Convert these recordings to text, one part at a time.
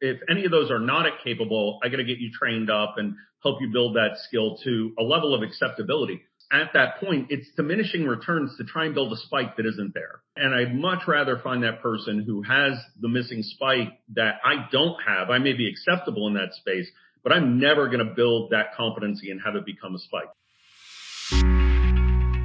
If any of those are not capable, I got to get you trained up and help you build that skill to a level of acceptability. At that point, it's diminishing returns to try and build a spike that isn't there. And I'd much rather find that person who has the missing spike that I don't have. I may be acceptable in that space, but I'm never going to build that competency and have it become a spike.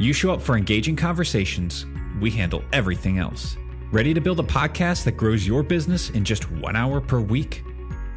You show up for engaging conversations, we handle everything else. Ready to build a podcast that grows your business in just one hour per week?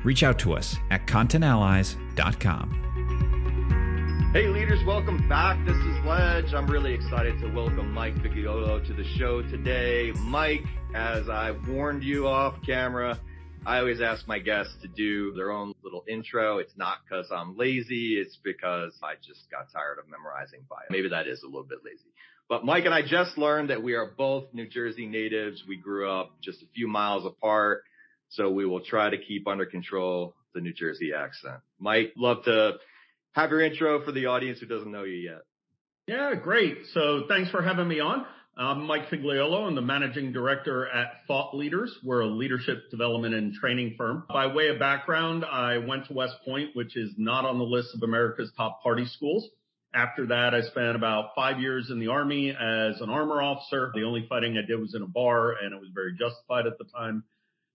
Reach out to us at contentallies.com. Hey, leaders, welcome back. This is Ledge. I'm really excited to welcome Mike Figliuolo to the show today. Mike, as I warned you off camera, I always ask my guests to do their own little intro. It's not because I'm lazy. It's because I just got tired of memorizing bio. Maybe that is a little bit lazy. But Mike and I just learned that we are both New Jersey natives. We grew up just a few miles apart. So we will try to keep under control the New Jersey accent. Mike, love to have your intro for the audience who doesn't know you yet. Yeah, great. So thanks for having me on. I'm Mike Figliuolo. I'm the managing director at Thought Leaders. We're a leadership development and training firm. By way of background, I went to West Point, which is not on the list of America's top party schools. After that, I spent about five years in the army as an armor officer. The only fighting I did was in a bar and it was very justified at the time.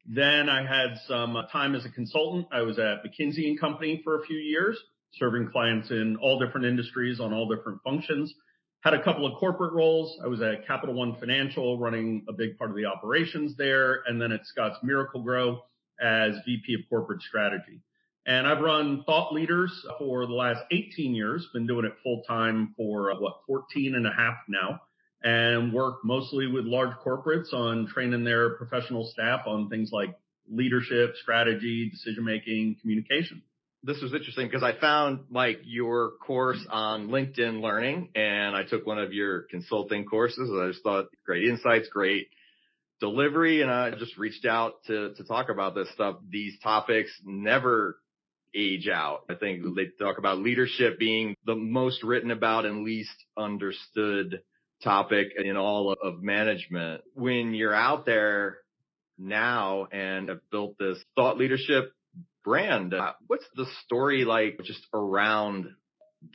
Then I had some time as a consultant. I was at McKinsey and Company for a few years, serving clients in all different industries on all different functions had a couple of corporate roles. I was at Capital One Financial running a big part of the operations there. And then at Scotts Miracle-Gro as VP of corporate strategy. And I've run thought leaders for the last 18 years, been doing it full time for uh, what, 14 and a half now and work mostly with large corporates on training their professional staff on things like leadership, strategy, decision making, communication this was interesting because I found like your course on LinkedIn learning and I took one of your consulting courses. I just thought great insights, great delivery. And I just reached out to, to talk about this stuff. These topics never age out. I think they talk about leadership being the most written about and least understood topic in all of management. When you're out there now and have built this thought leadership brand. Uh, what's the story like just around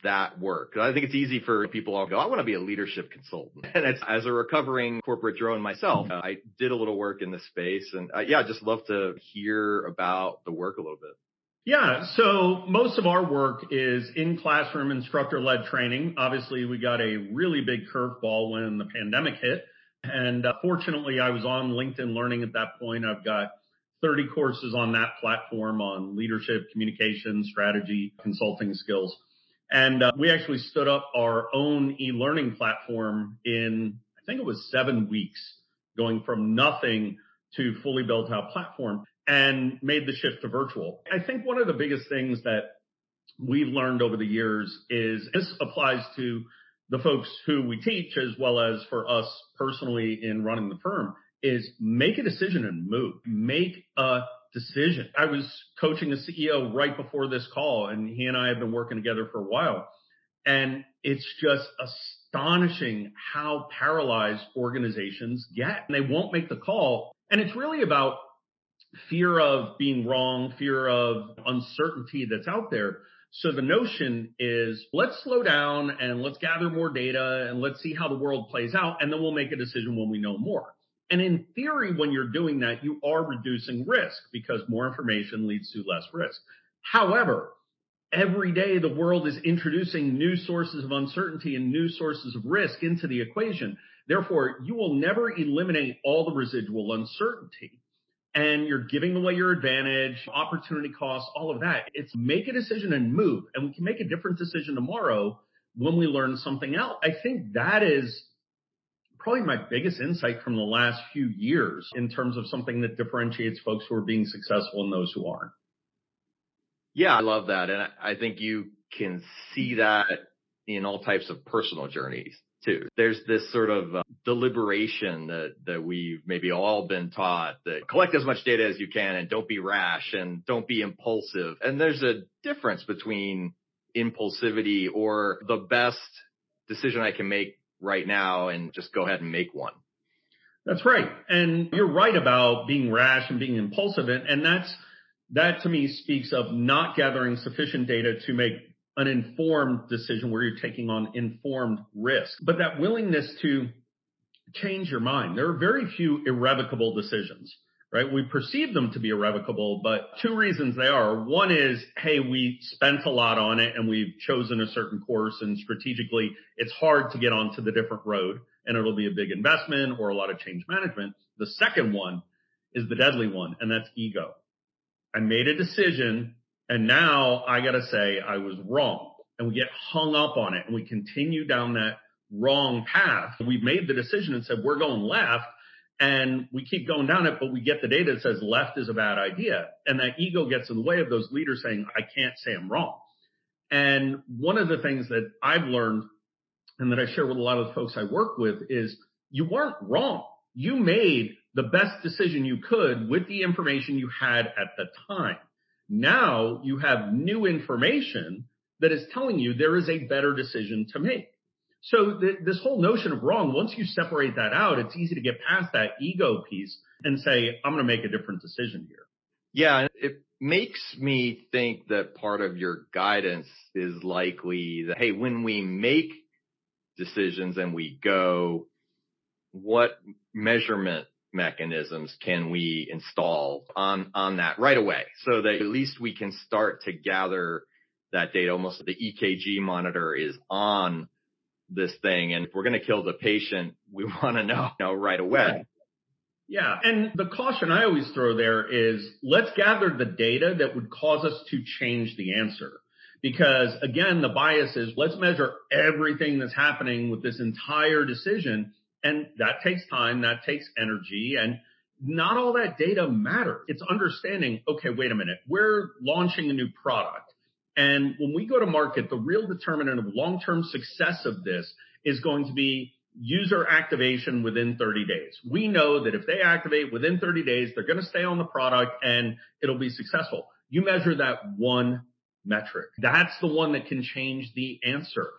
that work? I think it's easy for people all go, I want to be a leadership consultant. And as a recovering corporate drone myself, uh, I did a little work in this space and uh, yeah, I just love to hear about the work a little bit. Yeah. So most of our work is in classroom instructor led training. Obviously we got a really big curveball when the pandemic hit. And uh, fortunately I was on LinkedIn learning at that point. I've got 30 courses on that platform on leadership, communication, strategy, consulting skills. And uh, we actually stood up our own e-learning platform in, I think it was seven weeks, going from nothing to fully built out platform and made the shift to virtual. I think one of the biggest things that we've learned over the years is this applies to the folks who we teach as well as for us personally in running the firm is make a decision and move. Make a decision. I was coaching a CEO right before this call and he and I have been working together for a while. And it's just astonishing how paralyzed organizations get. And they won't make the call. And it's really about fear of being wrong, fear of uncertainty that's out there. So the notion is let's slow down and let's gather more data and let's see how the world plays out. And then we'll make a decision when we know more. And in theory, when you're doing that, you are reducing risk because more information leads to less risk. However, every day the world is introducing new sources of uncertainty and new sources of risk into the equation. Therefore, you will never eliminate all the residual uncertainty. And you're giving away your advantage, opportunity costs, all of that. It's make a decision and move. And we can make a different decision tomorrow when we learn something else. I think that is probably my biggest insight from the last few years in terms of something that differentiates folks who are being successful and those who aren't. Yeah, I love that. And I think you can see that in all types of personal journeys too. There's this sort of uh, deliberation that, that we've maybe all been taught that collect as much data as you can and don't be rash and don't be impulsive. And there's a difference between impulsivity or the best decision I can make right now and just go ahead and make one. That's right. And you're right about being rash and being impulsive. And, that's, that to me speaks of not gathering sufficient data to make an informed decision where you're taking on informed risk, but that willingness to change your mind. There are very few irrevocable decisions, right? We perceive them to be irrevocable, but two reasons they are. One is, hey, we spent a lot on it and we've chosen a certain course and strategically it's hard to get onto the different road and it'll be a big investment or a lot of change management. The second one is the deadly one and that's ego. I made a decision and now I got to say I was wrong and we get hung up on it and we continue down that wrong path. We've made the decision and said we're going left and we keep going down it, but we get the data that says left is a bad idea. And that ego gets in the way of those leaders saying, I can't say I'm wrong. And one of the things that I've learned and that I share with a lot of the folks I work with is you weren't wrong. You made the best decision you could with the information you had at the time. Now you have new information that is telling you there is a better decision to make. So th- this whole notion of wrong, once you separate that out, it's easy to get past that ego piece and say, I'm going to make a different decision here. Yeah. It makes me think that part of your guidance is likely that, Hey, when we make decisions and we go, what measurement mechanisms can we install on, on that right away so that at least we can start to gather that data. Almost the EKG monitor is on this thing. And if we're going to kill the patient, we want to know, know right away. Yeah. And the caution I always throw there is let's gather the data that would cause us to change the answer. Because again, the bias is let's measure everything that's happening with this entire decision and that takes time, that takes energy, and not all that data matters. It's understanding, okay, wait a minute, we're launching a new product. And when we go to market, the real determinant of long-term success of this is going to be user activation within 30 days. We know that if they activate within 30 days, they're going to stay on the product and it'll be successful. You measure that one metric. That's the one that can change the answer.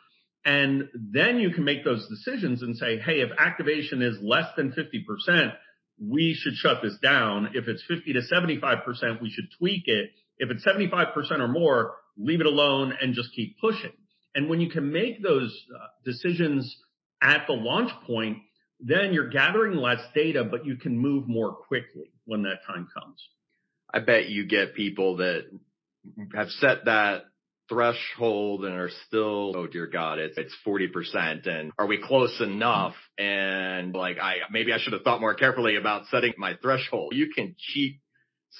And then you can make those decisions and say, hey, if activation is less than 50%, we should shut this down. If it's 50 to 75%, we should tweak it. If it's 75% or more, leave it alone and just keep pushing. And when you can make those uh, decisions at the launch point, then you're gathering less data, but you can move more quickly when that time comes. I bet you get people that have set that threshold and are still, oh dear God, it's, it's 40% and are we close enough? And like, I, maybe I should have thought more carefully about setting my threshold. You can cheat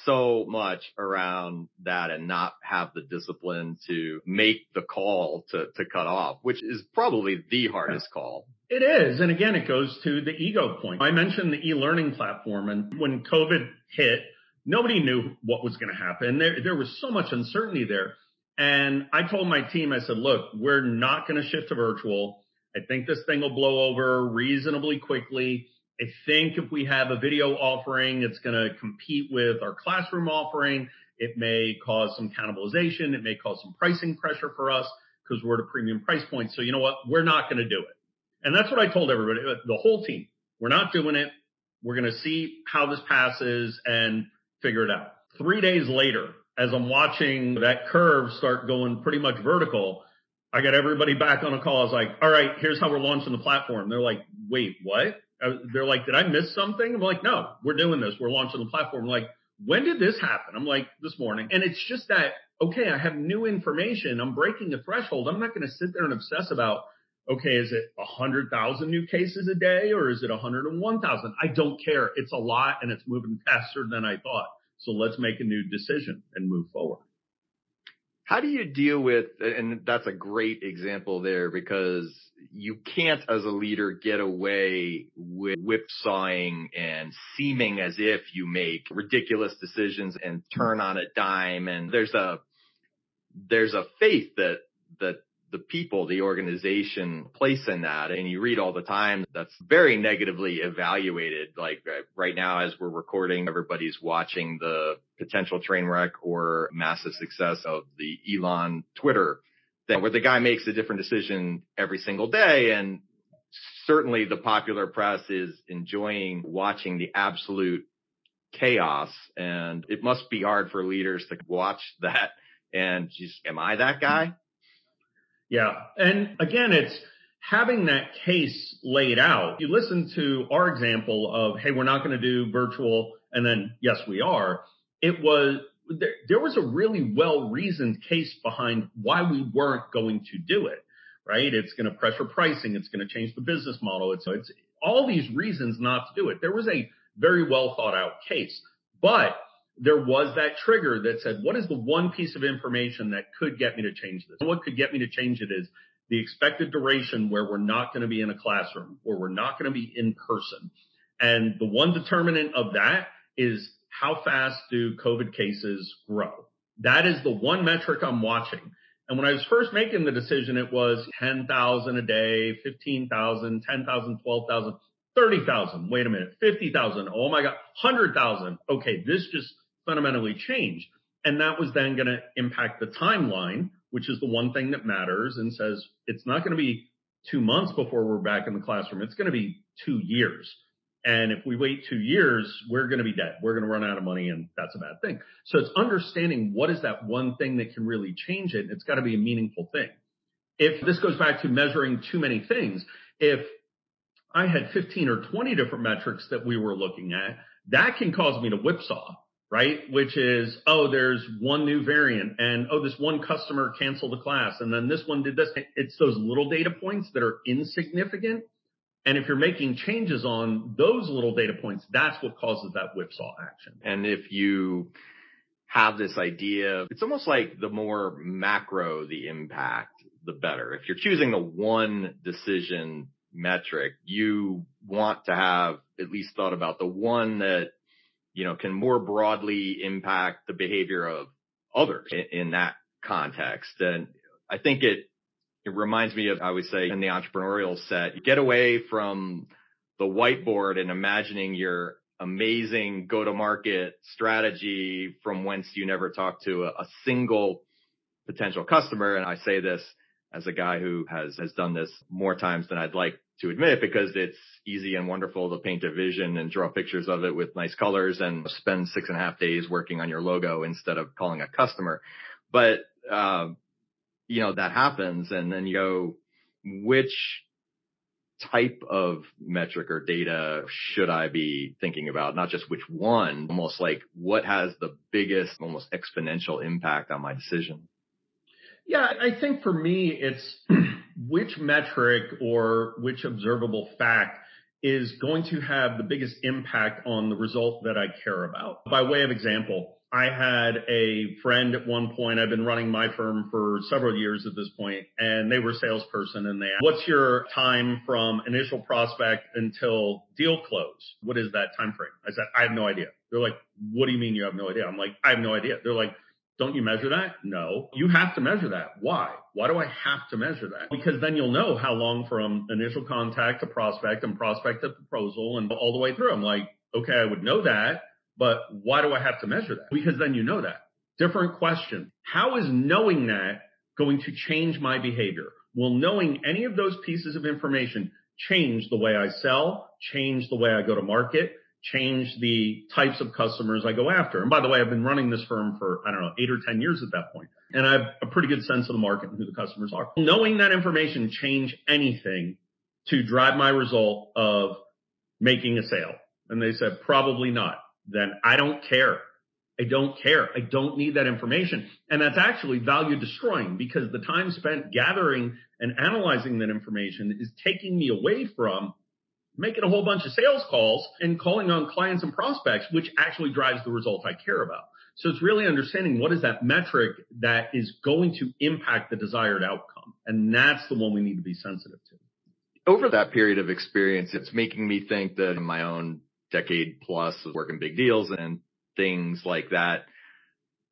so much around that and not have the discipline to make the call to, to cut off, which is probably the hardest call. It is. And again, it goes to the ego point. I mentioned the e-learning platform and when COVID hit, nobody knew what was going to happen. There, there was so much uncertainty there. And I told my team, I said, look, we're not going to shift to virtual. I think this thing will blow over reasonably quickly. I think if we have a video offering, it's going to compete with our classroom offering. It may cause some cannibalization. It may cause some pricing pressure for us because we're at a premium price point. So you know what? We're not going to do it. And that's what I told everybody, uh, the whole team. We're not doing it. We're going to see how this passes and figure it out. Three days later, as I'm watching that curve start going pretty much vertical, I got everybody back on a call. I was like, all right, here's how we're launching the platform. They're like, wait, what? They're like, did I miss something? I'm like, no, we're doing this. We're launching the platform. I'm like, when did this happen? I'm like, this morning. And it's just that, okay, I have new information. I'm breaking the threshold. I'm not going to sit there and obsess about, okay, is it a hundred thousand new cases a day or is it a hundred and one thousand? I don't care. It's a lot and it's moving faster than I thought. So let's make a new decision and move forward. How do you deal with, and that's a great example there because you can't as a leader get away with whipsawing and seeming as if you make ridiculous decisions and turn on a dime. And there's a, there's a faith that, that the people, the organization place in that. And you read all the time that's very negatively evaluated. Like uh, right now, as we're recording, everybody's watching the potential train wreck or massive success of the Elon Twitter thing where the guy makes a different decision every single day. And certainly the popular press is enjoying watching the absolute chaos. And it must be hard for leaders to watch that and just, am I that guy? Yeah. And again, it's having that case laid out. You listen to our example of, hey, we're not going to do virtual. And then, yes, we are. It was, there, there was a really well reasoned case behind why we weren't going to do it, right? It's going to pressure pricing. It's going to change the business model. It's, it's all these reasons not to do it. There was a very well thought out case, but there was that trigger that said, what is the one piece of information that could get me to change this? What could get me to change it is the expected duration where we're not going to be in a classroom or we're not going to be in person. And the one determinant of that is how fast do COVID cases grow? That is the one metric I'm watching. And when I was first making the decision, it was 10,000 a day, 15,000, 10,000, 12,000, 30,000. Wait a minute. 50,000. Oh my God. 100,000. Okay. This just fundamentally changed. And that was then going to impact the timeline, which is the one thing that matters and says it's not going to be two months before we're back in the classroom. It's going to be two years. And if we wait two years, we're going to be dead. We're going to run out of money and that's a bad thing. So it's understanding what is that one thing that can really change it. It's got to be a meaningful thing. If this goes back to measuring too many things, if I had 15 or 20 different metrics that we were looking at, that can cause me to whipsaw right? Which is, oh, there's one new variant and oh, this one customer canceled a class and then this one did this. It's those little data points that are insignificant. And if you're making changes on those little data points, that's what causes that whipsaw action. And if you have this idea, it's almost like the more macro the impact, the better. If you're choosing the one decision metric, you want to have at least thought about the one that you know, can more broadly impact the behavior of others in, in that context. And I think it, it reminds me of, I would say in the entrepreneurial set, get away from the whiteboard and imagining your amazing go to market strategy from whence you never talk to a, a single potential customer. And I say this as a guy who has, has done this more times than I'd like to admit because it's easy and wonderful to paint a vision and draw pictures of it with nice colors and spend six and a half days working on your logo instead of calling a customer. But, uh, you know, that happens and then you go, which type of metric or data should I be thinking about? Not just which one, almost like what has the biggest, almost exponential impact on my decision. Yeah, I think for me, it's which metric or which observable fact is going to have the biggest impact on the result that I care about. By way of example, I had a friend at one point, I've been running my firm for several years at this point, and they were a salesperson and they asked, what's your time from initial prospect until deal close? What is that time frame? I said, I have no idea. They're like, what do you mean you have no idea? I'm like, I have no idea. They're like, don't you measure that? No. You have to measure that. Why? Why do I have to measure that? Because then you'll know how long from initial contact to prospect and prospect to proposal and all the way through. I'm like, okay, I would know that, but why do I have to measure that? Because then you know that. Different question. How is knowing that going to change my behavior? Will knowing any of those pieces of information change the way I sell, change the way I go to market, change the types of customers I go after. And by the way, I've been running this firm for, I don't know, eight or 10 years at that point, And I have a pretty good sense of the market and who the customers are. Knowing that information change anything to drive my result of making a sale. And they said, probably not. Then I don't care. I don't care. I don't need that information. And that's actually value destroying because the time spent gathering and analyzing that information is taking me away from making a whole bunch of sales calls and calling on clients and prospects, which actually drives the results I care about. So it's really understanding what is that metric that is going to impact the desired outcome. And that's the one we need to be sensitive to. Over that period of experience, it's making me think that in my own decade plus of working big deals and things like that,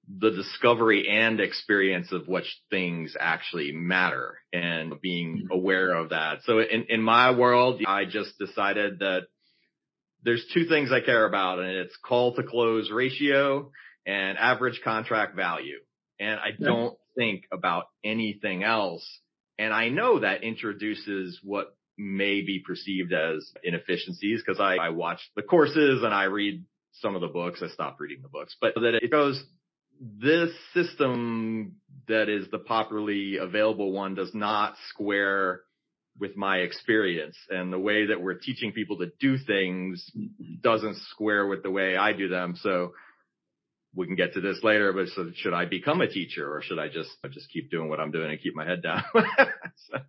the discovery and experience of which things actually matter and being mm-hmm. aware of that. So in, in my world, I just decided that there's two things I care about and it's call to close ratio and average contract value. And I don't think about anything else. And I know that introduces what may be perceived as inefficiencies because I, I watch the courses and I read some of the books. I stopped reading the books, but that it goes, this system that is the popularly available one does not square with my experience and the way that we're teaching people to do things doesn't square with the way I do them. So we can get to this later, but so should I become a teacher or should I just just keep doing what I'm doing and keep my head down? so.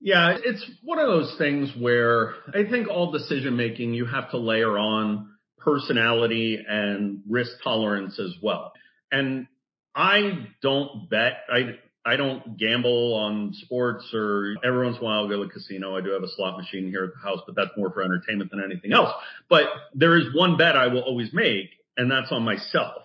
Yeah, it's one of those things where I think all decision making you have to layer on personality and risk tolerance as well. And I don't bet. I I don't gamble on sports or every once in a while I'll go to the casino. I do have a slot machine here at the house, but that's more for entertainment than anything else. But there is one bet I will always make, and that's on myself.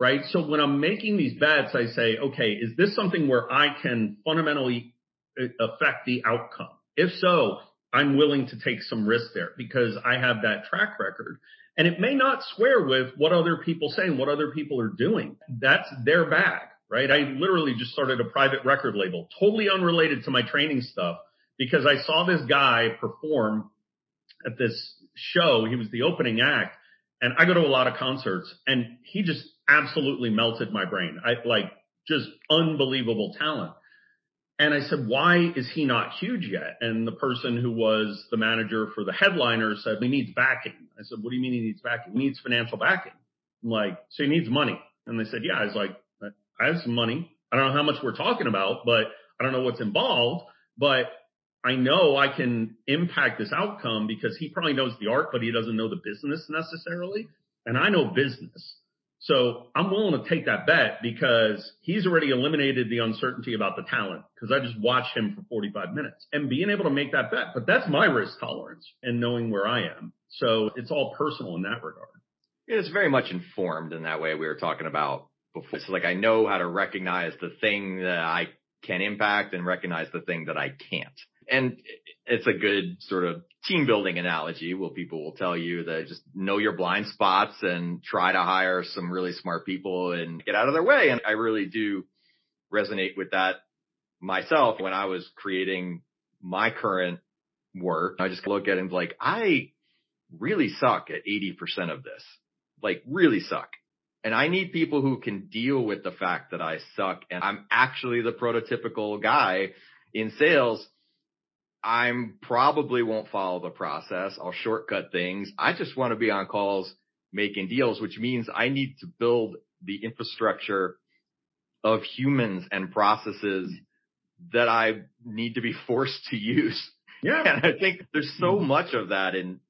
Right. So when I'm making these bets, I say, okay, is this something where I can fundamentally uh, affect the outcome? If so, I'm willing to take some risk there because I have that track record. And it may not square with what other people say and what other people are doing. That's their bag, right? I literally just started a private record label, totally unrelated to my training stuff because I saw this guy perform at this show. He was the opening act and I go to a lot of concerts and he just absolutely melted my brain. I like just unbelievable talent. And I said, why is he not huge yet? And the person who was the manager for the headliner said, he needs backing. I said, what do you mean he needs backing? He needs financial backing. I'm like, so he needs money. And they said, yeah. I was like, I have some money. I don't know how much we're talking about, but I don't know what's involved, but I know I can impact this outcome because he probably knows the art, but he doesn't know the business necessarily. And I know business. So I'm willing to take that bet because he's already eliminated the uncertainty about the talent because I just watched him for 45 minutes and being able to make that bet. But that's my risk tolerance and knowing where I am. So it's all personal in that regard. It's very much informed in that way we were talking about before. So like I know how to recognize the thing that I can impact and recognize the thing that I can't. And it's a good sort of team building analogy where people will tell you that just know your blind spots and try to hire some really smart people and get out of their way. And I really do resonate with that myself when I was creating my current work. I just look at it and like, I really suck at 80% of this, like really suck. And I need people who can deal with the fact that I suck and I'm actually the prototypical guy in sales I'm probably won't follow the process. I'll shortcut things. I just want to be on calls making deals, which means I need to build the infrastructure of humans and processes that I need to be forced to use. Yeah. And I think there's so mm-hmm. much of that in,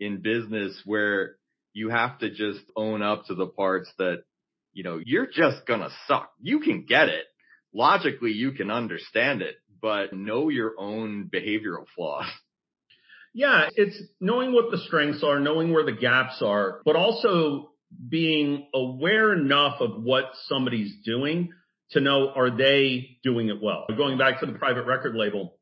in business where you have to just own up to the parts that, you know, you're just going to suck. You can get it. Logically, you can understand it, but know your own behavioral flaws. Yeah, it's knowing what the strengths are, knowing where the gaps are, but also being aware enough of what somebody's doing to know are they doing it well. Going back to the private record label,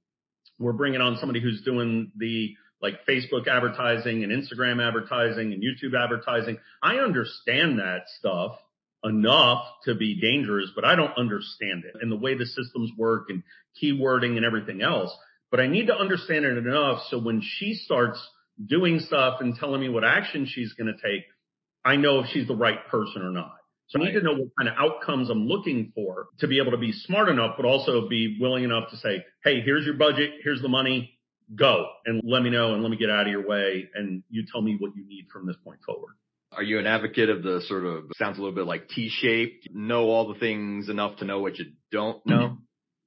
we're bringing on somebody who's doing the like Facebook advertising and Instagram advertising and YouTube advertising. I understand that stuff enough to be dangerous, but I don't understand it and the way the systems work and keywording and everything else. But I need to understand it enough so when she starts doing stuff and telling me what action she's going to take, I know if she's the right person or not. So I need to know what kind of outcomes I'm looking for to be able to be smart enough, but also be willing enough to say, Hey, here's your budget. Here's the money. Go and let me know and let me get out of your way. And you tell me what you need from this point forward. Are you an advocate of the sort of sounds a little bit like T-shaped, know all the things enough to know what you don't know?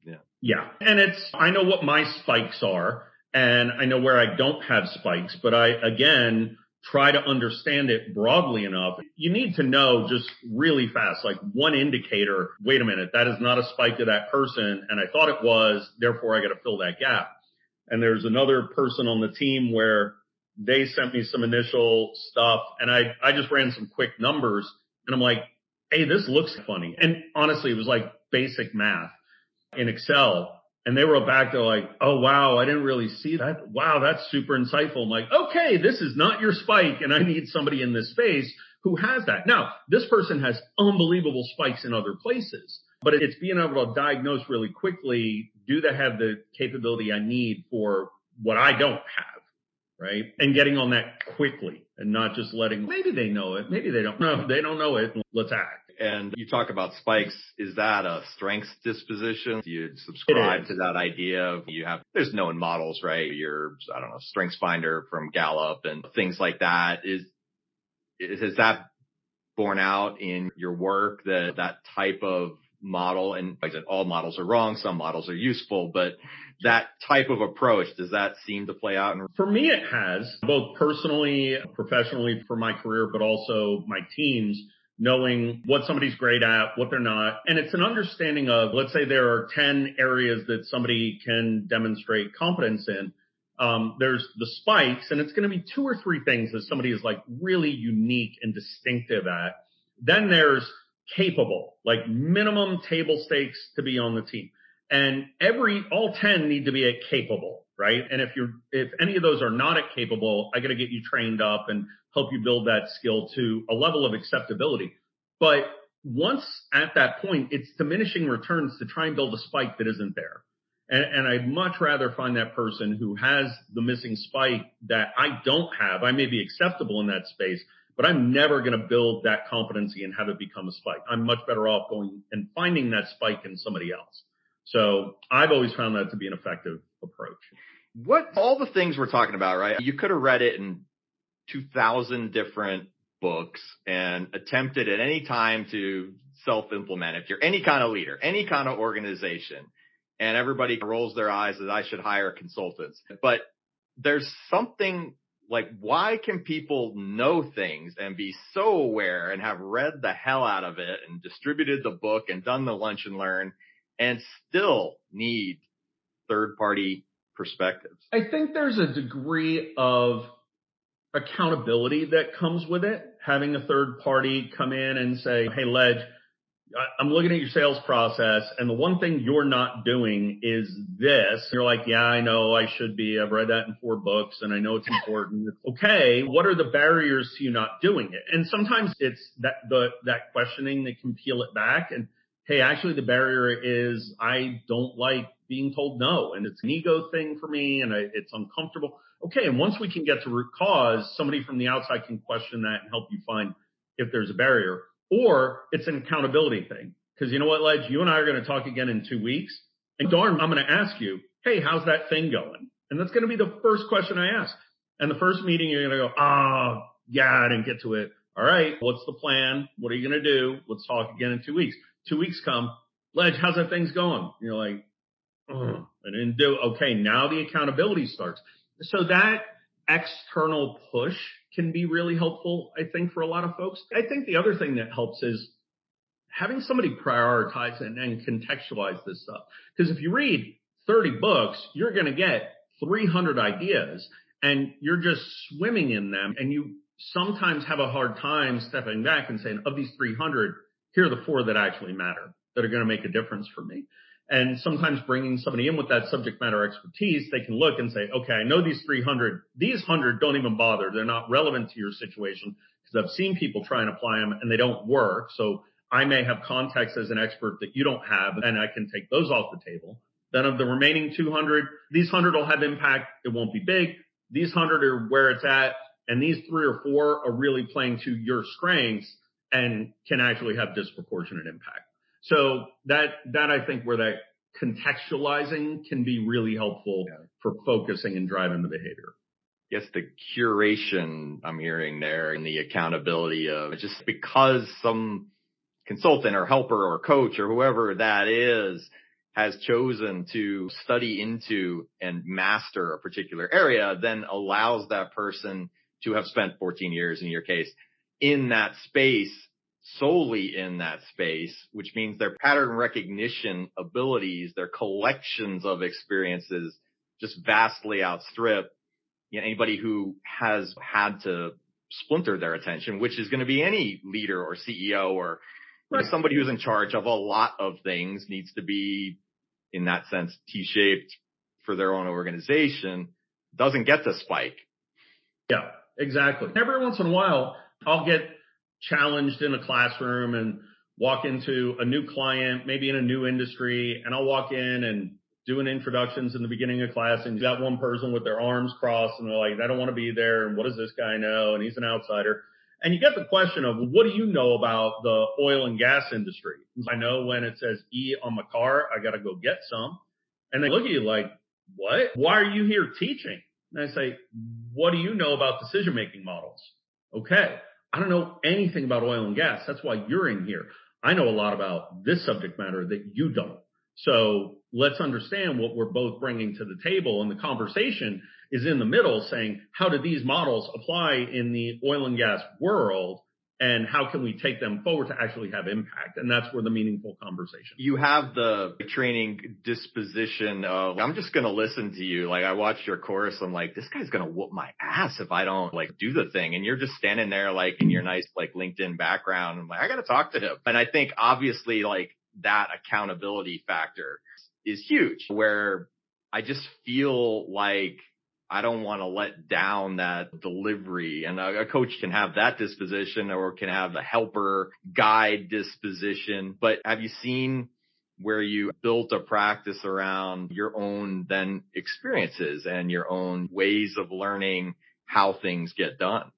Mm-hmm. Yeah. Yeah. And it's, I know what my spikes are and I know where I don't have spikes, but I, again, try to understand it broadly enough. You need to know just really fast, like one indicator. Wait a minute. That is not a spike to that person. And I thought it was, therefore I got to fill that gap. And there's another person on the team where they sent me some initial stuff and I, I just ran some quick numbers and I'm like, Hey, this looks funny. And honestly, it was like basic math in Excel. And they wrote back, they're like, oh, wow, I didn't really see that. Wow, that's super insightful. I'm like, okay, this is not your spike. And I need somebody in this space who has that. Now, this person has unbelievable spikes in other places, but it's being able to diagnose really quickly. Do they have the capability I need for what I don't have? Right. And getting on that quickly and not just letting, maybe they know it. Maybe they don't know. They don't know it. Let's act. And you talk about spikes. Is that a strengths disposition? Do you subscribe to that idea of you have, there's known models, right? Your, I don't know, strengths finder from Gallup and things like that. Is, is that borne out in your work that that type of model and like I said, all models are wrong. Some models are useful, but that type of approach, does that seem to play out? For me, it has both personally, professionally for my career, but also my teams knowing what somebody's great at, what they're not. And it's an understanding of, let's say there are 10 areas that somebody can demonstrate competence in. Um, there's the spikes and it's going to be two or three things that somebody is like really unique and distinctive at. Then there's capable, like minimum table stakes to be on the team. And every, all 10 need to be at capable, right? And if you're, if any of those are not at capable, I got to get you trained up and help you build that skill to a level of acceptability. But once at that point, it's diminishing returns to try and build a spike that isn't there. And, and, I'd much rather find that person who has the missing spike that I don't have. I may be acceptable in that space, but I'm never going to build that competency and have it become a spike. I'm much better off going and finding that spike in somebody else. So I've always found that to be an effective approach. What all the things we're talking about, right? You could have read it in 2000 different books and attempted at any time to self implement. If you're any kind of leader, any kind of organization, and everybody rolls their eyes that I should hire consultants. But there's something like, why can people know things and be so aware and have read the hell out of it and distributed the book and done the lunch and learn and still need third party perspectives? I think there's a degree of accountability that comes with it. Having a third party come in and say, Hey, Ledge, I'm looking at your sales process and the one thing you're not doing is this. You're like, yeah, I know I should be. I've read that in four books and I know it's important. okay. What are the barriers to you not doing it? And sometimes it's that, the, that questioning that can peel it back and, Hey, actually the barrier is I don't like being told no and it's an ego thing for me and I, it's uncomfortable. Okay. And once we can get to root cause, somebody from the outside can question that and help you find if there's a barrier or it's an accountability thing. Cause you know what, Ledge, you and I are going to talk again in two weeks and darn, I'm going to ask you, Hey, how's that thing going? And that's going to be the first question I ask. And the first meeting, you're going to go, Ah, oh, yeah, I didn't get to it. All right. What's the plan? What are you going to do? Let's talk again in two weeks. Two weeks come. Ledge, how's that thing's going? You're like, oh, I didn't do. Okay. Now the accountability starts. So that external push can be really helpful, I think, for a lot of folks. I think the other thing that helps is having somebody prioritize and, and contextualize this stuff. Because if you read 30 books, you're going to get 300 ideas and you're just swimming in them. And you sometimes have a hard time stepping back and saying, of these 300, here are the four that actually matter, that are going to make a difference for me. And sometimes bringing somebody in with that subject matter expertise, they can look and say, okay, I know these 300, these 100 don't even bother. They're not relevant to your situation because I've seen people try and apply them and they don't work. So I may have context as an expert that you don't have and I can take those off the table. Then of the remaining 200, these 100 will have impact. It won't be big. These 100 are where it's at. And these three or four are really playing to your strengths and can actually have disproportionate impact. So that, that I think where that contextualizing can be really helpful yeah. for focusing and driving the behavior. Yes, the curation I'm hearing there and the accountability of just because some consultant or helper or coach or whoever that is has chosen to study into and master a particular area, then allows that person to have spent 14 years in your case in that space solely in that space, which means their pattern recognition abilities, their collections of experiences just vastly outstrip you know, anybody who has had to splinter their attention, which is going to be any leader or CEO or Right. Somebody who's in charge of a lot of things needs to be, in that sense, T-shaped for their own organization. Doesn't get the spike. Yeah, exactly. Every once in a while, I'll get challenged in a classroom and walk into a new client, maybe in a new industry, and I'll walk in and doing introductions in the beginning of class and you got one person with their arms crossed and they're like, I don't want to be there. And what does this guy know? And he's an outsider. And you get the question of what do you know about the oil and gas industry? I know when it says E on my car, I got to go get some. And they look at you like, what? Why are you here teaching? And I say, what do you know about decision making models? Okay. I don't know anything about oil and gas. That's why you're in here. I know a lot about this subject matter that you don't. So let's understand what we're both bringing to the table. And the conversation is in the middle saying, how do these models apply in the oil and gas world? And how can we take them forward to actually have impact? And that's where the meaningful conversation. You have the training disposition of, I'm just going to listen to you. Like I watched your course. I'm like, this guy's going to whoop my ass if I don't like do the thing. And you're just standing there like in your nice like LinkedIn background. I'm like, I got to talk to him. And I think obviously like that accountability factor is huge where I just feel like I don't want to let down that delivery and a, a, coach can have that disposition or can have the helper guide disposition. But have you seen where you built a practice around your own then experiences and your own ways of learning how things get done?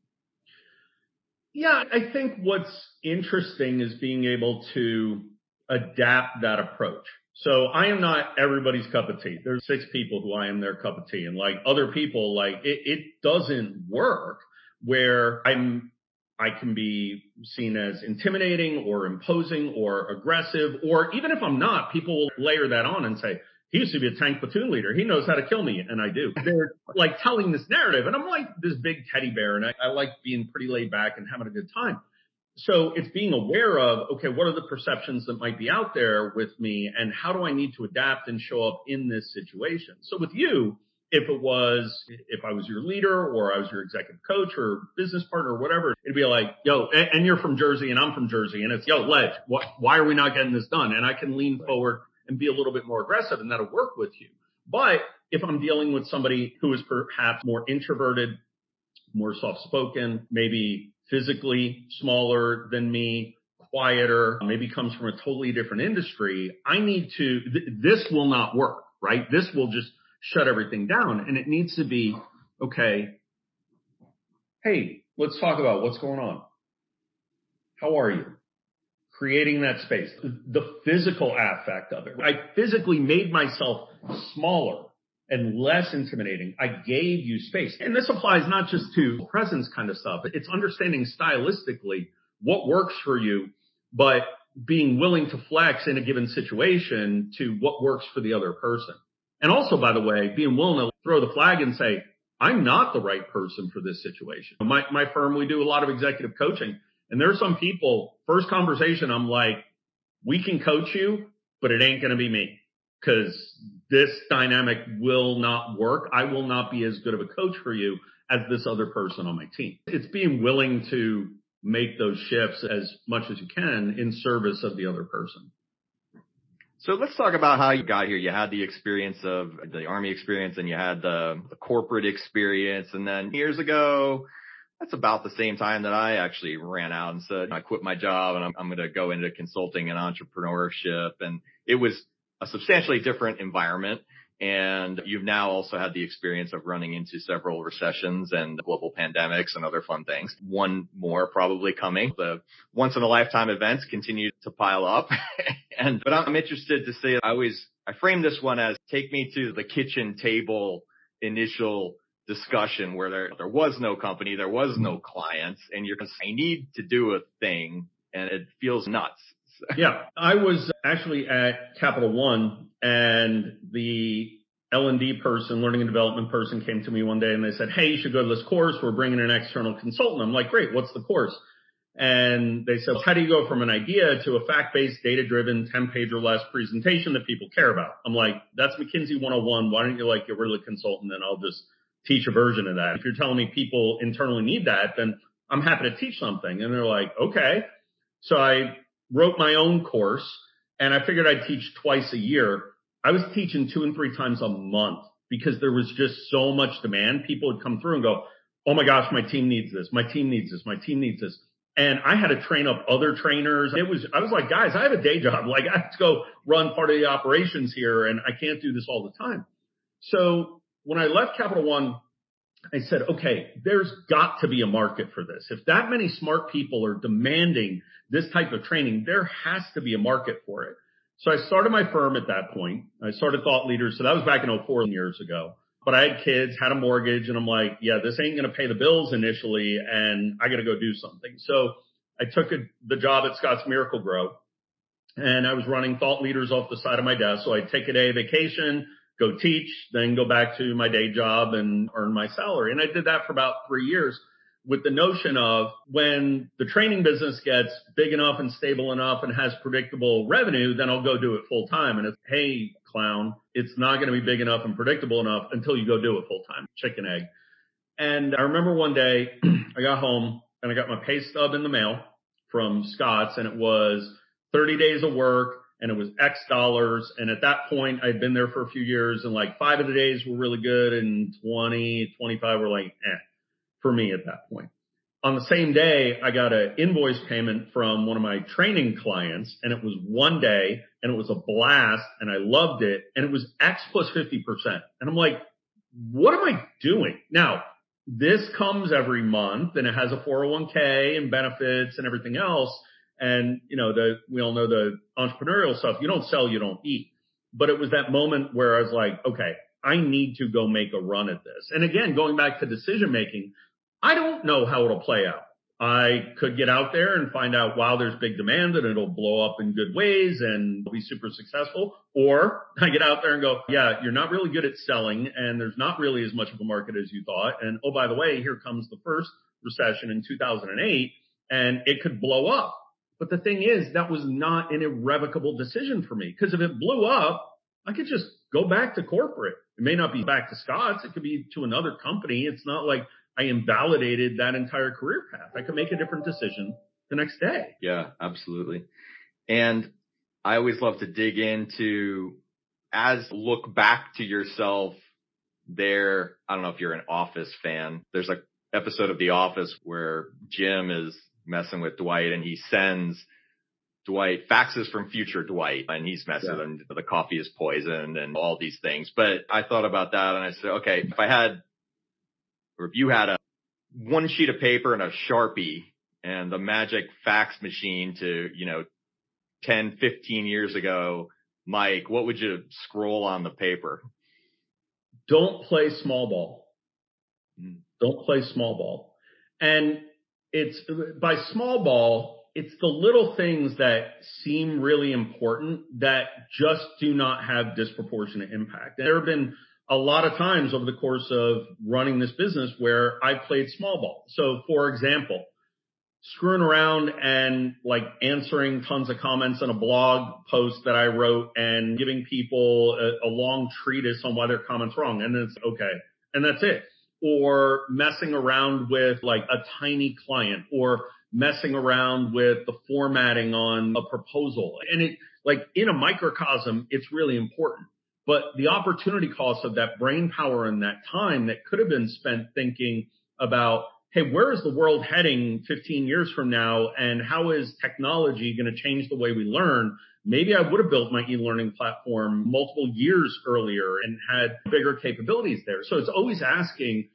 Yeah, I think what's interesting is being able to adapt that approach. So I am not everybody's cup of tea. There's six people who I am their cup of tea and like other people, like it, it doesn't work where I'm, I can be seen as intimidating or imposing or aggressive, or even if I'm not, people will layer that on and say, he used to be a tank platoon leader. He knows how to kill me. And I do. They're like telling this narrative. And I'm like this big teddy bear and I, I like being pretty laid back and having a good time so it's being aware of, okay, what are the perceptions that might be out there with me and how do I need to adapt and show up in this situation? So with you, if it was, if I was your leader or I was your executive coach or business partner or whatever, it'd be like, yo, and you're from Jersey and I'm from Jersey and it's, yo, Ledge, what, why are we not getting this done? And I can lean forward and be a little bit more aggressive and that'll work with you. But if I'm dealing with somebody who is perhaps more introverted, more soft spoken, maybe physically smaller than me, quieter, maybe comes from a totally different industry. I need to, th- this will not work, right? This will just shut everything down. And it needs to be, okay, hey, let's talk about what's going on. How are you? Creating that space, the physical aspect of it. I physically made myself smaller and less intimidating. I gave you space. And this applies not just to presence kind of stuff. It's understanding stylistically what works for you, but being willing to flex in a given situation to what works for the other person. And also, by the way, being willing to throw the flag and say, I'm not the right person for this situation. My, my firm, we do a lot of executive coaching and there are some people, first conversation, I'm like, we can coach you, but it ain't going to be me because this dynamic will not work. I will not be as good of a coach for you as this other person on my team. It's being willing to make those shifts as much as you can in service of the other person. So let's talk about how you got here. You had the experience of the army experience and you had the, the corporate experience. And then years ago, that's about the same time that I actually ran out and said, I quit my job and I'm, I'm going to go into consulting and entrepreneurship. And it was a substantially different environment. And you've now also had the experience of running into several recessions and global pandemics and other fun things. One more probably coming. The once in a lifetime events continue to pile up. and, but I'm interested to see, I always, I frame this one as take me to the kitchen table initial discussion where there, there was no company, there was no clients and you're, I need to do a thing and it feels nuts yeah, I was actually at Capital One and the L&D person, learning and development person came to me one day and they said, Hey, you should go to this course. We're bringing an external consultant. I'm like, great. What's the course? And they said, how do you go from an idea to a fact-based, data-driven, 10 page or less presentation that people care about? I'm like, that's McKinsey 101. Why don't you like get rid of the consultant and I'll just teach a version of that. If you're telling me people internally need that, then I'm happy to teach something. And they're like, okay. So I wrote my own course and I figured I'd teach twice a year. I was teaching two and three times a month because there was just so much demand. People would come through and go, Oh my gosh, my team needs this. My team needs this. My team needs this. And I had to train up other trainers. It was, I was like, guys, I have a day job. Like I have to go run part of the operations here and I can't do this all the time. So when I left Capital One, I said, okay, there's got to be a market for this. If that many smart people are demanding this type of training, there has to be a market for it. So I started my firm at that point. I started Thought Leaders. So that was back in 04 years ago. But I had kids, had a mortgage, and I'm like, yeah, this ain't going to pay the bills initially, and I got to go do something. So I took a, the job at Scotts Miracle-Gro, and I was running Thought Leaders off the side of my desk. So I'd take a day vacation, go teach, then go back to my day job and earn my salary. And I did that for about three years with the notion of when the training business gets big enough and stable enough and has predictable revenue, then I'll go do it full time. And it's, hey, clown, it's not going to be big enough and predictable enough until you go do it full time. Chicken egg. And I remember one day I got home and I got my pay stub in the mail from Scott's and it was 30 days of work and it was X dollars. And at that point, I'd been there for a few years and like five of the days were really good and 20, 25 were like, eh, for me at that point. On the same day, I got an invoice payment from one of my training clients and it was one day and it was a blast and I loved it and it was X plus 50%. And I'm like, what am I doing? Now, this comes every month and it has a 401k and benefits and everything else. And, you know, the, we all know the entrepreneurial stuff. You don't sell, you don't eat. But it was that moment where I was like, okay, I need to go make a run at this. And again, going back to decision making, I don't know how it'll play out. I could get out there and find out, wow, there's big demand and it'll blow up in good ways and be super successful. Or I get out there and go, yeah, you're not really good at selling and there's not really as much of a market as you thought. And oh, by the way, here comes the first recession in 2008 and it could blow up. But the thing is, that was not an irrevocable decision for me because if it blew up, I could just go back to corporate. It may not be back to Scott's. It could be to another company. It's not like I invalidated that entire career path. I could make a different decision the next day. Yeah, absolutely. And I always love to dig into as look back to yourself there. I don't know if you're an office fan. There's a episode of The Office where Jim is messing with Dwight and he sends Dwight faxes from future Dwight and he's messing yeah. and the coffee is poisoned and all these things. But I thought about that and I said, okay, if I had, or if you had a one sheet of paper and a Sharpie and the magic fax machine to, you know, 10, 15 years ago, Mike, what would you scroll on the paper? Don't play small ball. Mm. Don't play small ball. And it's by small ball, it's the little things that seem really important that just do not have disproportionate impact. There have been a lot of times over the course of running this business where I played small ball. So for example, screwing around and like answering tons of comments on a blog post that I wrote and giving people a, a long treatise on why their comments wrong. And then it's okay. And that's it or messing around with like a tiny client or messing around with the formatting on a proposal. And it like in a microcosm, it's really important. But the opportunity cost of that brain power and that time that could have been spent thinking about, hey, where is the world heading 15 years from now? And how is technology going to change the way we learn? Maybe I would have built my e-learning platform multiple years earlier and had bigger capabilities there. So it's always asking,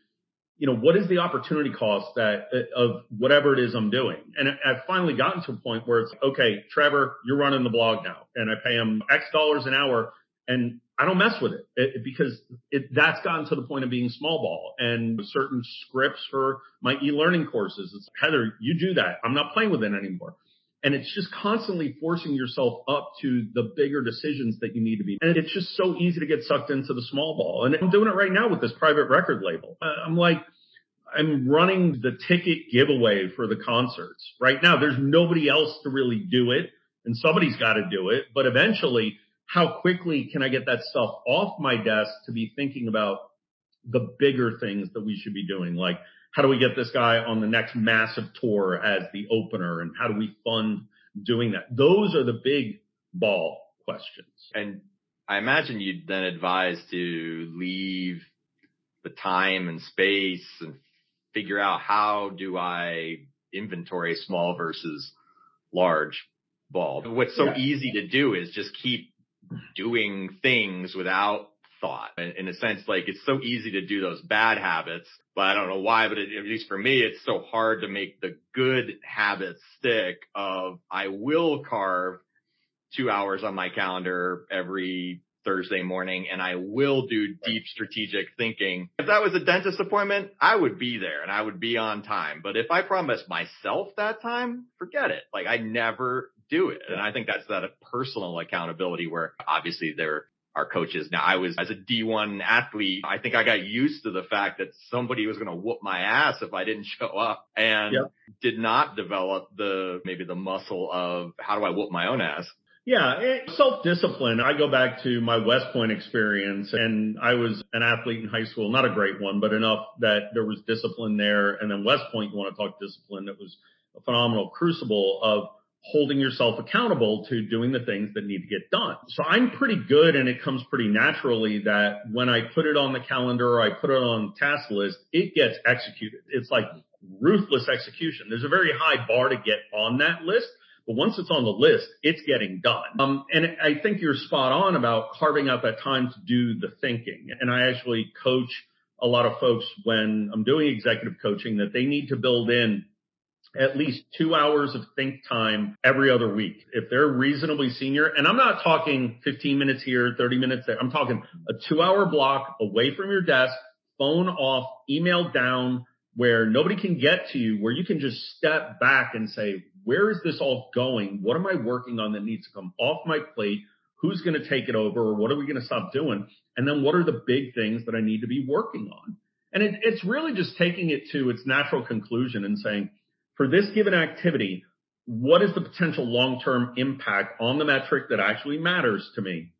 you know, what is the opportunity cost that uh, of whatever it is I'm doing? And I've finally gotten to a point where it's okay, Trevor, you're running the blog now, and I pay him X dollars an hour, and I don't mess with it, it because it, that's gotten to the point of being small ball and certain scripts for my e-learning courses. It's Heather, you do that. I'm not playing with it anymore. And it's just constantly forcing yourself up to the bigger decisions that you need to be. And it's just so easy to get sucked into the small ball. And I'm doing it right now with this private record label. Uh, I'm like, I'm running the ticket giveaway for the concerts right now. There's nobody else to really do it and somebody's got to do it. But eventually, how quickly can I get that stuff off my desk to be thinking about the bigger things that we should be doing? Like how do we get this guy on the next massive tour as the opener and how do we fund doing that? Those are the big ball questions. And I imagine you'd then advise to leave the time and space and figure out how do I inventory small versus large ball. What's so yeah. easy to do is just keep doing things without thought. In a sense, like it's so easy to do those bad habits, but I don't know why, but it, at least for me, it's so hard to make the good habits stick of I will carve two hours on my calendar every Thursday morning and I will do deep strategic thinking. If that was a dentist appointment, I would be there and I would be on time. But if I promise myself that time, forget it. Like I never do it. And I think that's that personal accountability where obviously there are coaches. Now I was as a D1 athlete, I think I got used to the fact that somebody was going to whoop my ass if I didn't show up and yep. did not develop the, maybe the muscle of how do I whoop my own ass? Yeah, eh, self-discipline. I go back to my West Point experience and I was an athlete in high school, not a great one, but enough that there was discipline there. And then West Point, you want to talk discipline, it was a phenomenal crucible of holding yourself accountable to doing the things that need to get done. So I'm pretty good and it comes pretty naturally that when I put it on the calendar or I put it on task list, it gets executed. It's like ruthless execution. There's a very high bar to get on that list but once it's on the list, it's getting done. Um, and I think you're spot on about carving out that time to do the thinking. And I actually coach a lot of folks when I'm doing executive coaching that they need to build in at least two hours of think time every other week. If they're reasonably senior, and I'm not talking 15 minutes here, 30 minutes there, I'm talking a two hour block away from your desk, phone off, email down, where nobody can get to you, where you can just step back and say, where is this all going? What am I working on that needs to come off my plate? Who's going to take it over? Or what are we going to stop doing? And then what are the big things that I need to be working on? And it, it's really just taking it to its natural conclusion and saying, for this given activity, what is the potential long-term impact on the metric that actually matters to me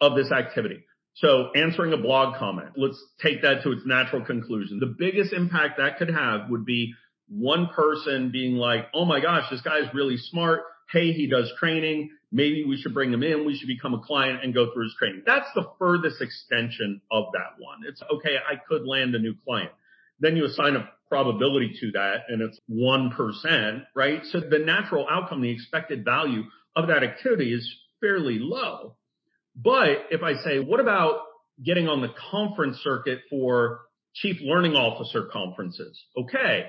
of this activity? So answering a blog comment, let's take that to its natural conclusion. The biggest impact that could have would be one person being like, oh my gosh, this guy is really smart. Hey, he does training. Maybe we should bring him in. We should become a client and go through his training. That's the furthest extension of that one. It's okay. I could land a new client. Then you assign a probability to that and it's 1%, right? So the natural outcome, the expected value of that activity is fairly low. But if I say, what about getting on the conference circuit for chief learning officer conferences? Okay.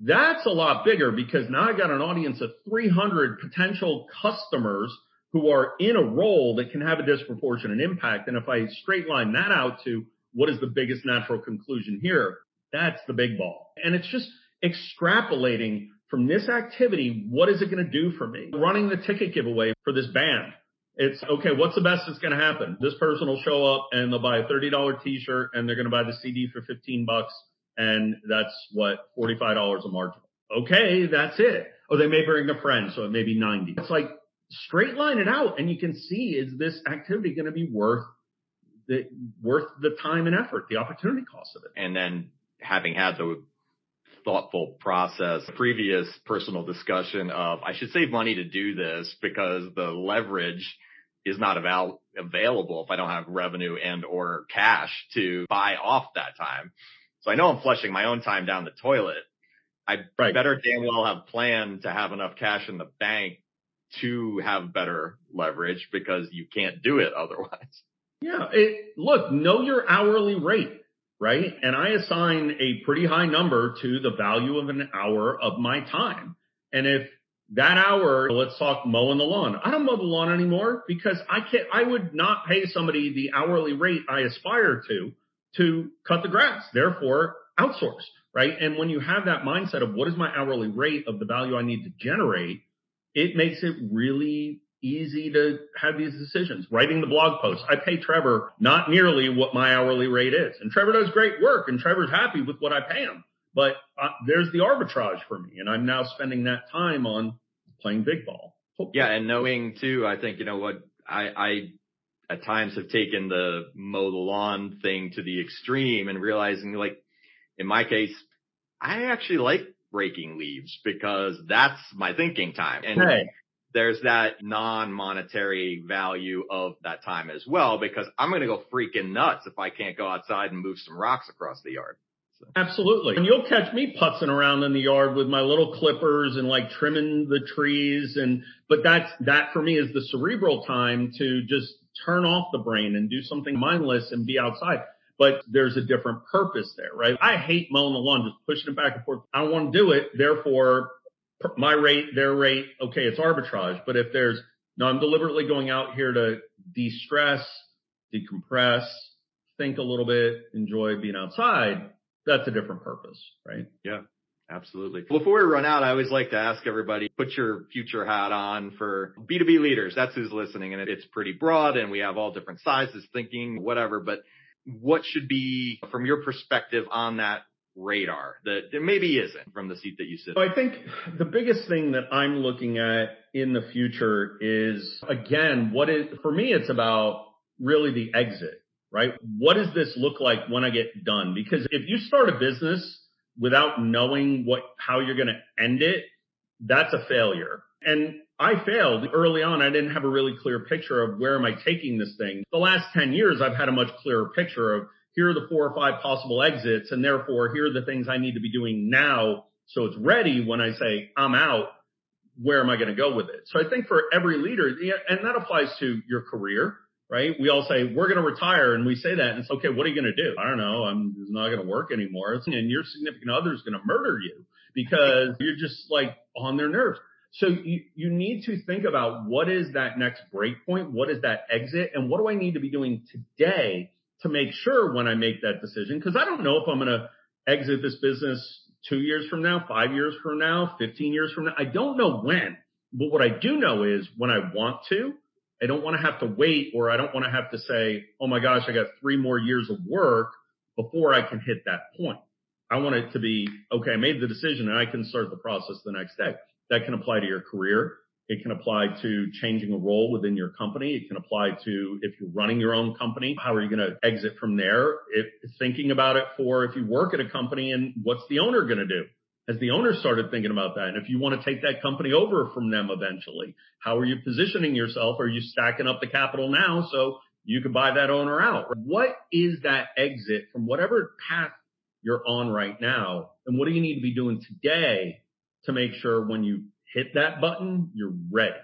That's a lot bigger because now I've got an audience of 300 potential customers who are in a role that can have a disproportionate impact. And if I straight line that out to what is the biggest natural conclusion here, that's the big ball. And it's just extrapolating from this activity. What is it going to do for me? Running the ticket giveaway for this band. It's okay. What's the best that's going to happen? This person will show up and they'll buy a $30 t-shirt and they're going to buy the CD for 15 bucks and that's what $45 a margin. Okay, that's it. Or they may bring a friend, so it may be 90. It's like straight line it out and you can see is this activity going to be worth the worth the time and effort, the opportunity cost of it. And then having had the thoughtful process, previous personal discussion of I should save money to do this because the leverage is not avail- available if I don't have revenue and or cash to buy off that time. So I know I'm flushing my own time down the toilet. I right. better damn well have planned to have enough cash in the bank to have better leverage because you can't do it otherwise. Yeah. It, look, know your hourly rate, right? And I assign a pretty high number to the value of an hour of my time. And if that hour, let's talk mowing the lawn. I don't mow the lawn anymore because I can't, I would not pay somebody the hourly rate I aspire to to cut the grass. Therefore, outsource, right? And when you have that mindset of what is my hourly rate of the value I need to generate, it makes it really easy to have these decisions. Writing the blog post. I pay Trevor not nearly what my hourly rate is. And Trevor does great work and Trevor's happy with what I pay him. But uh, there's the arbitrage for me. And I'm now spending that time on playing big ball. Hopefully. Yeah. And knowing too, I think, you know what, I, I at times have taken the mow the lawn thing to the extreme and realizing like in my case, I actually like raking leaves because that's my thinking time. And hey. There's that non-monetary value of that time as well, because I'm going to go freaking nuts if I can't go outside and move some rocks across the yard. So. Absolutely. And you'll catch me putzing around in the yard with my little clippers and like trimming the trees. And, but that's, that for me is the cerebral time to just turn off the brain and do something mindless and be outside. But there's a different purpose there, right? I hate mowing the lawn, just pushing it back and forth. I don't want to do it. Therefore, my rate, their rate, okay, it's arbitrage. But if there's, no, I'm deliberately going out here to de-stress, decompress, think a little bit, enjoy being outside. That's a different purpose, right? Yeah. Absolutely. Before we run out, I always like to ask everybody, put your future hat on for B2B leaders. That's who's listening. And it's pretty broad and we have all different sizes, thinking, whatever. But what should be, from your perspective, on that radar that there maybe isn't from the seat that you sit? I think the biggest thing that I'm looking at in the future is, again, what is, for me, it's about really the exit, right? What does this look like when I get done? Because if you start a business without knowing what, how you're going to end it, that's a failure. And I failed early on. I didn't have a really clear picture of where am I taking this thing. The last 10 years, I've had a much clearer picture of here are the four or five possible exits. And therefore, here are the things I need to be doing now. So it's ready when I say I'm out. Where am I going to go with it? So I think for every leader, and that applies to your career, right? We all say we're going to retire and we say that and it's okay. What are you going to do? I don't know. I'm not going to work anymore. And your significant other is going to murder you because you're just like on their nerves. So you, you need to think about what is that next break point? What is that exit? And what do I need to be doing today to make sure when I make that decision? Cause I don't know if I'm going to exit this business two years from now, five years from now, 15 years from now. I don't know when, but what I do know is when I want to, I don't want to have to wait or I don't want to have to say, Oh my gosh, I got three more years of work before I can hit that point. I want it to be, okay, I made the decision and I can start the process the next day. That can apply to your career. It can apply to changing a role within your company. It can apply to if you're running your own company, how are you going to exit from there? If thinking about it for if you work at a company and what's the owner going to do? Has the owner started thinking about that? And if you want to take that company over from them eventually, how are you positioning yourself? Are you stacking up the capital now so you could buy that owner out? What is that exit from whatever path you're on right now? And what do you need to be doing today to make sure when you hit that button, you're ready.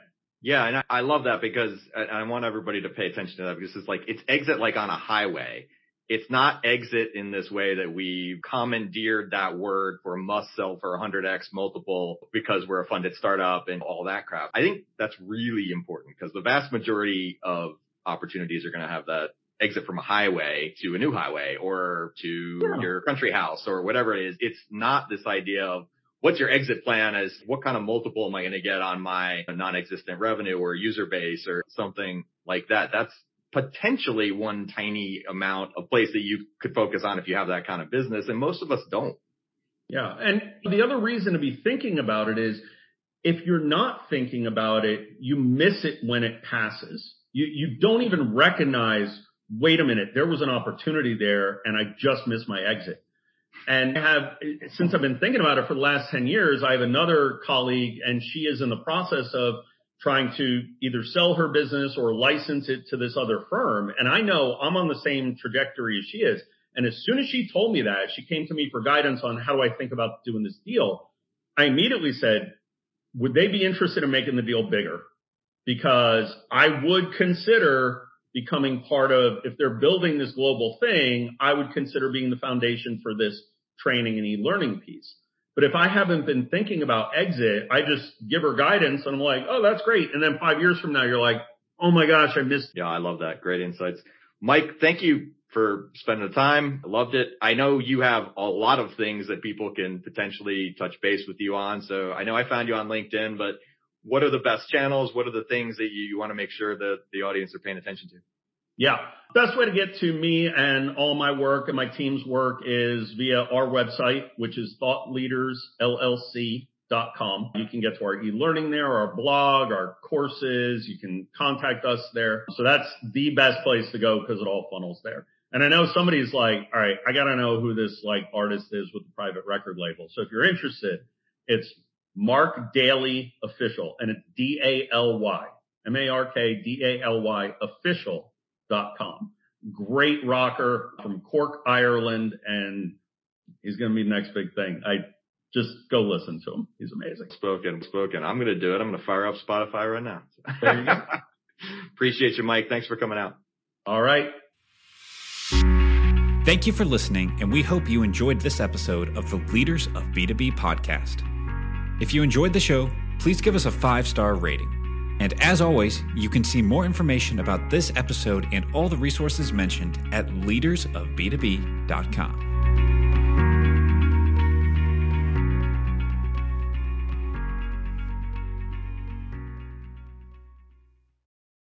Yeah, and I, I love that because I, I, want everybody to pay attention to that because it's like it's exit like on a highway. It's not exit in this way that we commandeered that word for must sell for 100x multiple because we're a funded startup and all that crap. I think that's really important because the vast majority of opportunities are going to have that exit from a highway to a new highway or to yeah. your country house or whatever it is. It's not this idea of what's your exit plan as what kind of multiple am I going to get on my non-existent revenue or user base or something like that? That's potentially one tiny amount of place that you could focus on if you have that kind of business. And most of us don't. Yeah. And the other reason to be thinking about it is if you're not thinking about it, you miss it when it passes. You, you don't even recognize, wait a minute, there was an opportunity there and I just missed my exit. And I have, since I've been thinking about it for the last 10 years, I have another colleague and she is in the process of trying to either sell her business or license it to this other firm. And I know I'm on the same trajectory as she is. And as soon as she told me that, she came to me for guidance on how do I think about doing this deal. I immediately said, would they be interested in making the deal bigger? Because I would consider becoming part of, if they're building this global thing, I would consider being the foundation for this training and e-learning piece. But if I haven't been thinking about exit, I just give her guidance and I'm like, oh, that's great. And then five years from now, you're like, oh my gosh, I missed. Yeah, I love that. Great insights. Mike, thank you for spending the time. I loved it. I know you have a lot of things that people can potentially touch base with you on. So I know I found you on LinkedIn, but what are the best channels? What are the things that you, you want to make sure that the audience are paying attention to? Yeah. Best way to get to me and all my work and my team's work is via our website, which is thoughtleadersllc.com. You can get to our e-learning there, our blog, our courses. You can contact us there. So that's the best place to go because it all funnels there. And I know somebody's like, all right, I got to know who this like artist is with the private record label. So if you're interested, it's Mark Daly Official, and it's D A L Y, M A R K D A L Y official.com. Great rocker from Cork, Ireland, and he's going to be the next big thing. I just go listen to him. He's amazing. Spoken, spoken. I'm going to do it. I'm going to fire up Spotify right now. Appreciate you, Mike. Thanks for coming out. All right. Thank you for listening, and we hope you enjoyed this episode of the Leaders of B2B podcast. If you enjoyed the show, please give us a five star rating. And as always, you can see more information about this episode and all the resources mentioned at leadersofb2b.com.